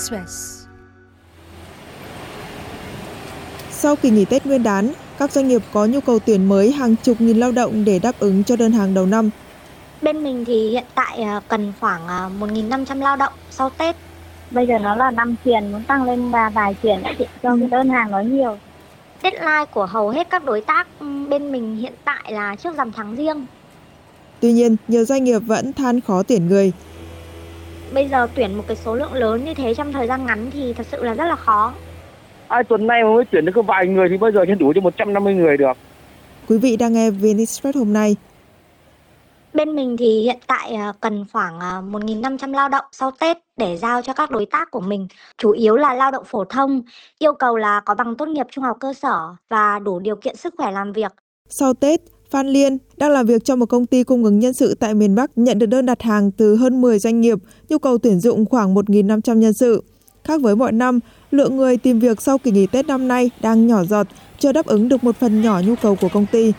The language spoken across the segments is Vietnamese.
Express. Sau kỳ nghỉ Tết Nguyên đán, các doanh nghiệp có nhu cầu tuyển mới hàng chục nghìn lao động để đáp ứng cho đơn hàng đầu năm. Bên mình thì hiện tại à, cần khoảng à, 1.500 lao động sau Tết. Bây giờ nó là năm chuyển muốn tăng lên và vài chuyển đã chị cho cái đơn hàng nó nhiều. Deadline của hầu hết các đối tác ừ, bên mình hiện tại là trước rằm tháng riêng. Tuy nhiên, nhiều doanh nghiệp vẫn than khó tuyển người. Bây giờ tuyển một cái số lượng lớn như thế trong thời gian ngắn thì thật sự là rất là khó. Ai tuần nay mới tuyển được có vài người thì bây giờ sẽ đủ cho 150 người được. Quý vị đang nghe VN Express hôm nay. Bên mình thì hiện tại à, cần khoảng à, 1.500 lao động sau Tết để giao cho các đối tác của mình. Chủ yếu là lao động phổ thông, yêu cầu là có bằng tốt nghiệp trung học cơ sở và đủ điều kiện sức khỏe làm việc. Sau Tết, Phan Liên đang làm việc cho một công ty cung ứng nhân sự tại miền Bắc nhận được đơn đặt hàng từ hơn 10 doanh nghiệp, nhu cầu tuyển dụng khoảng 1.500 nhân sự. Khác với mọi năm, lượng người tìm việc sau kỳ nghỉ Tết năm nay đang nhỏ giọt, chưa đáp ứng được một phần nhỏ nhu cầu của công ty.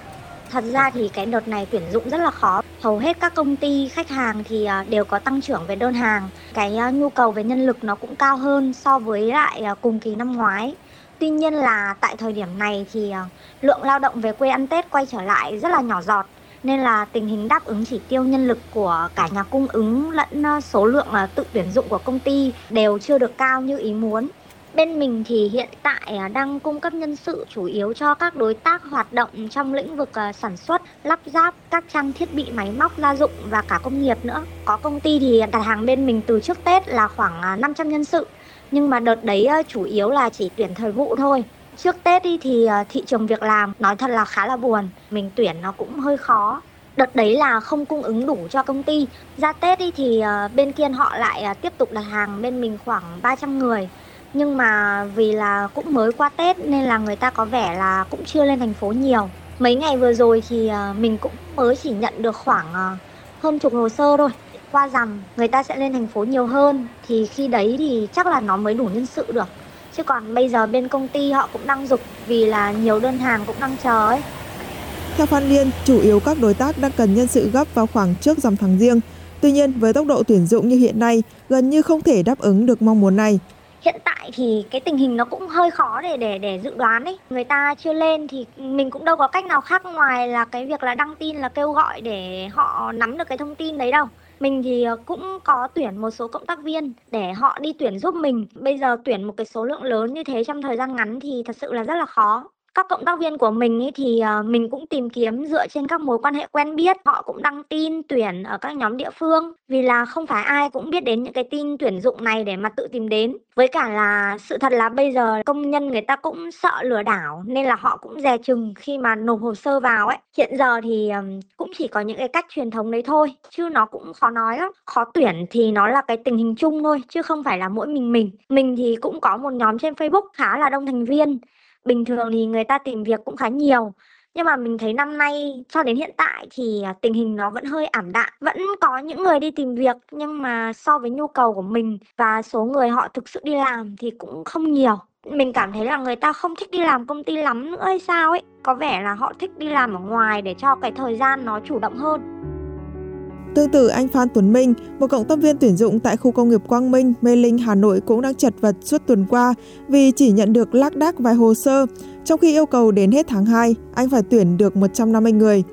Thật ra thì cái đợt này tuyển dụng rất là khó. Hầu hết các công ty, khách hàng thì à, đều có tăng trưởng về đơn hàng. Cái à, nhu cầu về nhân lực nó cũng cao hơn so với lại à, cùng kỳ năm ngoái. Tuy nhiên là tại thời điểm này thì ờ, lượng lao động về quê ăn Tết quay trở lại rất là nhỏ giọt. Nên là tình hình đáp ứng chỉ tiêu nhân lực của cả nhà cung ứng lẫn ờ, số lượng ờ, tự tuyển dụng của công ty đều chưa được cao như ý muốn. Bên mình thì hiện tại à, đang cung cấp nhân sự chủ yếu cho các đối tác hoạt động trong lĩnh vực à, sản xuất, lắp ráp các trang thiết bị máy móc gia dụng và cả công nghiệp nữa. Có công ty thì đặt hàng bên mình từ trước Tết là khoảng à, 500 nhân sự. Nhưng mà đợt đấy chủ yếu là chỉ tuyển thời vụ thôi. Trước Tết đi thì thị trường việc làm nói thật là khá là buồn. Mình tuyển nó cũng hơi khó. Đợt đấy là không cung ứng đủ cho công ty. Ra Tết đi thì bên kia họ lại tiếp tục đặt hàng bên mình khoảng 300 người nhưng mà vì là cũng mới qua Tết nên là người ta có vẻ là cũng chưa lên thành phố nhiều. Mấy ngày vừa rồi thì ờ, mình cũng mới chỉ nhận được khoảng ờ, hơn chục hồ sơ thôi. Qua rằm người ta sẽ lên thành phố nhiều hơn thì khi đấy thì chắc là nó mới đủ nhân sự được. Chứ còn bây giờ bên công ty họ cũng đang dục vì là nhiều đơn hàng cũng đang chờ ấy. Theo Phan Liên, chủ yếu các đối tác đang cần nhân sự gấp vào khoảng trước rằm tháng riêng. Tuy nhiên, với tốc độ tuyển dụng như hiện nay, gần như không thể đáp ứng được mong muốn này hiện tại thì cái tình hình nó cũng hơi khó để để để dự đoán ấy. Người ta chưa lên thì mình cũng đâu có cách nào khác ngoài là cái việc là đăng tin, là kêu gọi để họ nắm được cái thông tin đấy đâu. Mình thì ờ, cũng có tuyển một số cộng tác viên để họ đi tuyển giúp mình. Bây giờ tuyển một cái số lượng lớn như thế trong thời gian ngắn thì thật sự là rất là khó các cộng tác viên của mình ý thì ờ, mình cũng tìm kiếm dựa trên các mối quan hệ quen biết. Họ cũng đăng tin tuyển ở các nhóm địa phương. Vì là không phải ai cũng biết đến những cái tin tuyển dụng này để mà tự tìm đến. Với cả là sự thật là bây giờ công nhân người ta cũng sợ lừa đảo, nên là họ cũng dè chừng khi mà nộp hồ sơ vào ấy. Hiện giờ thì cũng chỉ có những cái cách truyền thống đấy thôi, chứ nó cũng khó nói lắm. Khó tuyển thì nó là cái tình hình chung thôi, chứ không phải là mỗi mình mình. Mình thì cũng có một nhóm trên Facebook khá là đông thành viên bình thường thì người ta tìm việc cũng khá nhiều. Nhưng mà mình thấy năm nay cho đến hiện tại thì à, tình hình nó vẫn hơi ảm đạm. Vẫn có những người đi tìm việc nhưng mà so với nhu cầu của mình và số người họ thực sự đi làm thì cũng không nhiều. Mình cảm thấy là người ta không thích đi làm công ty lắm nữa hay sao ấy. Có vẻ là họ thích đi làm ở ngoài để cho cái thời gian nó chủ động hơn. Tương tự anh Phan Tuấn Minh, một cộng tác viên tuyển dụng tại khu công nghiệp Quang Minh, Mê Linh, Hà Nội cũng đang chật vật suốt tuần qua vì chỉ nhận được lác đác vài hồ sơ, trong khi yêu cầu đến hết tháng 2, anh phải tuyển được 150 người.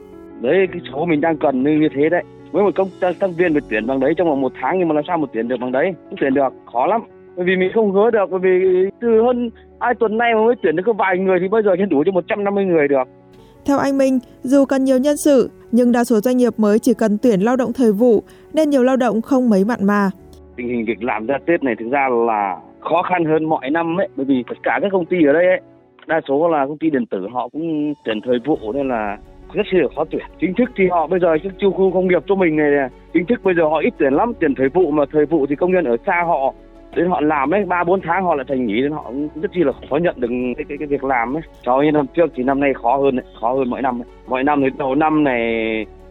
Đấy cái số mình đang cần như thế đấy. Với một công tác viên phải tuyển bằng đấy trong vòng một tháng nhưng mà làm sao mà tuyển được bằng đấy? Không tuyển được, khó lắm. Bởi vì mình không hứa được, bởi vì từ hơn hai tuần nay mà mới tuyển được có vài người thì bây giờ sẽ đủ cho 150 người được. Theo anh Minh, dù cần nhiều nhân sự, nhưng đa số doanh nghiệp mới chỉ cần tuyển lao động thời vụ nên nhiều lao động không mấy mặn mà. Tình hình việc làm ra Tết này thực ra là khó khăn hơn mọi năm ấy, bởi vì tất cả các công ty ở đây ấy, đa số là công ty điện tử họ cũng tuyển thời vụ nên là rất là khó tuyển. Chính thức thì họ bây giờ các chu khu công nghiệp cho mình này này, chính thức bây giờ họ ít tuyển lắm, tuyển thời vụ mà thời vụ thì công nhân ở xa họ đến họ làm ấy ba bốn tháng họ lại thành nghỉ nên họ rất chi là khó nhận được cái cái, cái việc làm ấy. So với năm trước thì năm nay khó hơn đấy, khó hơn mỗi năm ấy. mỗi năm thì đầu năm này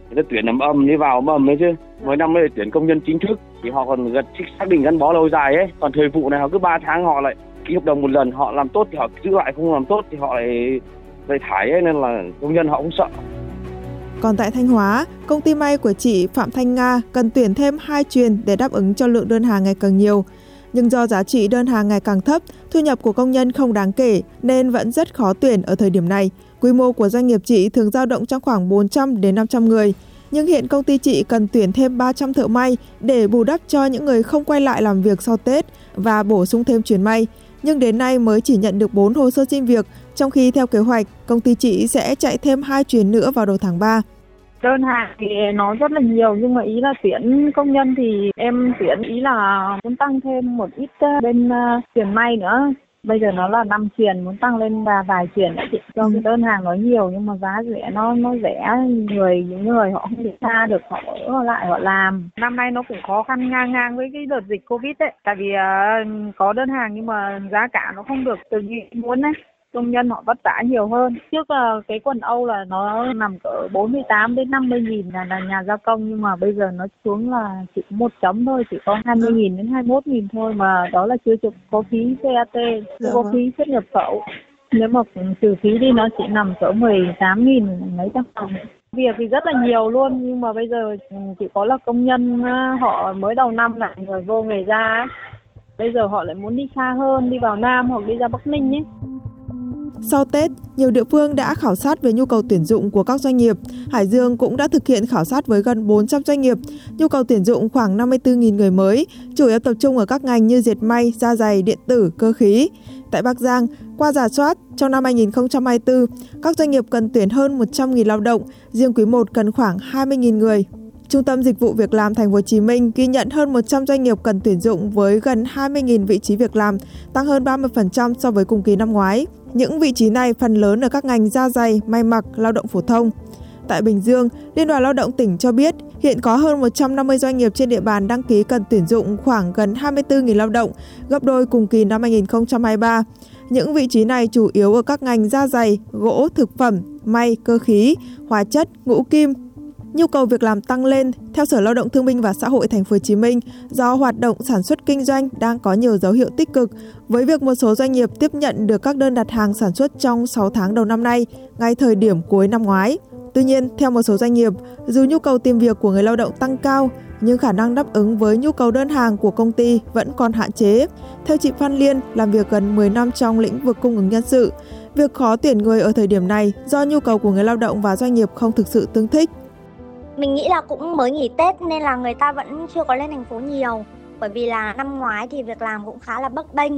người ta tuyển làm âm đi vào ấm âm ấy chứ. Mỗi năm mới tuyển công nhân chính thức. Thì họ còn gần xác định gắn bó lâu dài ấy. Còn thời vụ này họ cứ 3 tháng họ lại ký hợp đồng một lần họ làm tốt thì họ giữ lại không làm tốt thì họ lại lại thải ấy nên là công nhân họ cũng sợ. Còn tại Thanh Hóa, công ty may của chị Phạm Thanh Nga cần tuyển thêm 2 truyền để đáp ứng cho lượng đơn hàng ngày càng nhiều nhưng do giá trị đơn hàng ngày càng thấp, thu nhập của công nhân không đáng kể nên vẫn rất khó tuyển ở thời điểm này. Quy mô của doanh nghiệp chị thường dao động trong khoảng 400 đến 500 người. Nhưng hiện công ty chị cần tuyển thêm 300 thợ may để bù đắp cho những người không quay lại làm việc sau Tết và bổ sung thêm chuyến may. Nhưng đến nay mới chỉ nhận được 4 hồ sơ xin việc, trong khi theo kế hoạch, công ty chị sẽ chạy thêm 2 chuyến nữa vào đầu tháng 3 đơn hàng thì nó rất là nhiều nhưng mà ý là tuyển công nhân thì em tuyển ý là muốn tăng thêm một ít bên uh, may nữa. Bây giờ nó là năm truyền muốn tăng lên và vài truyền nữa chị. Cho cái đơn hàng nó nhiều nhưng mà giá rẻ nó nó rẻ. Người những người họ không đi xa được họ ở lại họ làm. Năm nay nó cũng khó khăn ngang ngang với cái đợt dịch covid đấy. Tại vì uh, có đơn hàng nhưng mà giá cả nó không được từ như muốn đấy công nhân họ vất vả nhiều hơn. Trước là cái quần Âu là nó nằm cỡ 48 đến 50 nghìn là, là nhà gia công nhưng mà bây giờ nó xuống là chỉ một chấm thôi, chỉ có 20 nghìn đến 21 nghìn thôi mà đó là chưa có phí CAT, chưa có vâng. phí xuất nhập khẩu. Nếu mà trừ phí đi nó chỉ nằm cỡ 18 nghìn mấy trăm đồng việc thì rất là nhiều luôn nhưng mà bây giờ chỉ có là công nhân họ mới đầu năm lại người vô người ra bây giờ họ lại muốn đi xa hơn đi vào nam hoặc đi ra bắc ninh ấy sau Tết, nhiều địa phương đã khảo sát về nhu cầu tuyển dụng của các doanh nghiệp. Hải Dương cũng đã thực hiện khảo sát với gần 400 doanh nghiệp, nhu cầu tuyển dụng khoảng 54.000 người mới, chủ yếu tập trung ở các ngành như dệt may, da dày, điện tử, cơ khí. Tại Bắc Giang, qua giả soát, trong năm 2024, các doanh nghiệp cần tuyển hơn 100.000 lao động, riêng quý 1 cần khoảng 20.000 người. Trung tâm Dịch vụ Việc làm Thành phố Hồ Chí Minh ghi nhận hơn 100 doanh nghiệp cần tuyển dụng với gần 20.000 vị trí việc làm, tăng hơn 30% so với cùng kỳ năm ngoái. Những vị trí này phần lớn ở các ngành da dày, may mặc, lao động phổ thông. Tại Bình Dương, Liên đoàn Lao động tỉnh cho biết hiện có hơn 150 doanh nghiệp trên địa bàn đăng ký cần tuyển dụng khoảng gần 24.000 lao động, gấp đôi cùng kỳ năm 2023. Những vị trí này chủ yếu ở các ngành da dày, gỗ, thực phẩm, may, cơ khí, hóa chất, ngũ kim, nhu cầu việc làm tăng lên theo Sở Lao động Thương binh và Xã hội Thành phố Hồ Chí Minh do hoạt động sản xuất kinh doanh đang có nhiều dấu hiệu tích cực với việc một số doanh nghiệp tiếp nhận được các đơn đặt hàng sản xuất trong 6 tháng đầu năm nay, ngay thời điểm cuối năm ngoái. Tuy nhiên, theo một số doanh nghiệp, dù nhu cầu tìm việc của người lao động tăng cao, nhưng khả năng đáp ứng với nhu cầu đơn hàng của công ty vẫn còn hạn chế. Theo chị Phan Liên, làm việc gần 10 năm trong lĩnh vực cung ứng nhân sự, việc khó tuyển người ở thời điểm này do nhu cầu của người lao động và doanh nghiệp không thực sự tương thích. Mình nghĩ là cũng mới nghỉ Tết nên là người ta vẫn chưa có lên thành phố nhiều. Bởi vì là năm ngoái thì việc làm cũng khá là bấp bênh.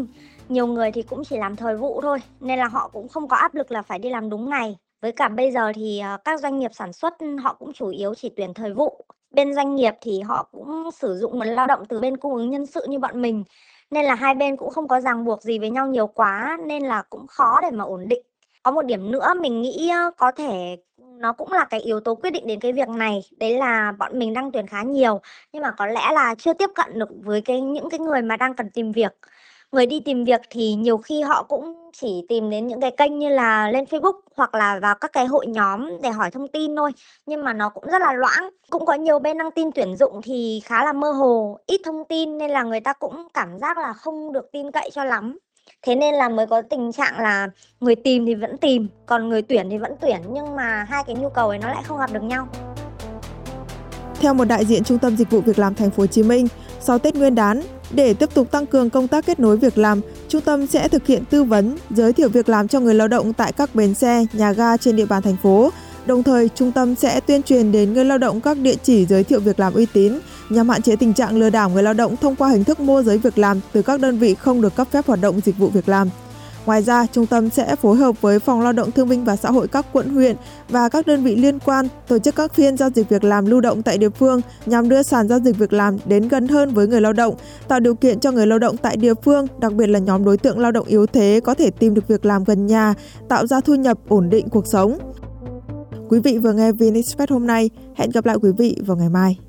Nhiều người thì cũng chỉ làm thời vụ thôi. Nên là họ cũng không có áp lực là phải đi làm đúng ngày. Với cả bây giờ thì ờ, các doanh nghiệp sản xuất họ cũng chủ yếu chỉ tuyển thời vụ. Bên doanh nghiệp thì họ cũng sử dụng nguồn lao động từ bên cung ứng nhân sự như bọn mình. Nên là hai bên cũng không có ràng buộc gì với nhau nhiều quá, nên là cũng khó để mà ổn định. Có một điểm nữa mình nghĩ có thể nó cũng là cái yếu tố quyết định đến cái việc này. Đấy là bọn mình đang tuyển khá nhiều, nhưng mà có lẽ là chưa tiếp cận được với cái, những cái người mà đang cần tìm việc. Người đi tìm việc thì nhiều khi họ cũng chỉ tìm đến những cái kênh như là lên Facebook hoặc là vào các cái hội nhóm để hỏi thông tin thôi, nhưng mà nó cũng rất là loãng. Cũng có nhiều bên đăng tin tuyển dụng thì khá là mơ hồ, ít thông tin nên là người ta cũng cảm giác là không được tin cậy cho lắm thế nên là mới có tình trạng là người tìm thì vẫn tìm còn người tuyển thì vẫn tuyển nhưng mà hai cái nhu cầu ấy nó lại không gặp được nhau theo một đại diện Trung tâm Dịch vụ Việc làm Thành phố Hồ Chí Minh, sau Tết Nguyên đán, để tiếp tục tăng cường công tác kết nối việc làm, trung tâm sẽ thực hiện tư vấn, giới thiệu việc làm cho người lao động tại các bến xe, nhà ga trên địa bàn thành phố. Đồng thời, trung tâm sẽ tuyên truyền đến người lao động các địa chỉ giới thiệu việc làm uy tín nhằm hạn chế tình trạng lừa đảo người lao động thông qua hình thức môi giới việc làm từ các đơn vị không được cấp phép hoạt động dịch vụ việc làm. Ngoài ra, trung tâm sẽ phối hợp với Phòng Lao động Thương binh và Xã hội các quận huyện và các đơn vị liên quan tổ chức các phiên giao dịch việc làm lưu động tại địa phương nhằm đưa sàn giao dịch việc làm đến gần hơn với người lao động, tạo điều kiện cho người lao động tại địa phương, đặc biệt là nhóm đối tượng lao động yếu thế có thể tìm được việc làm gần nhà, tạo ra thu nhập ổn định cuộc sống. Quý vị vừa nghe VnExpress hôm nay, hẹn gặp lại quý vị vào ngày mai.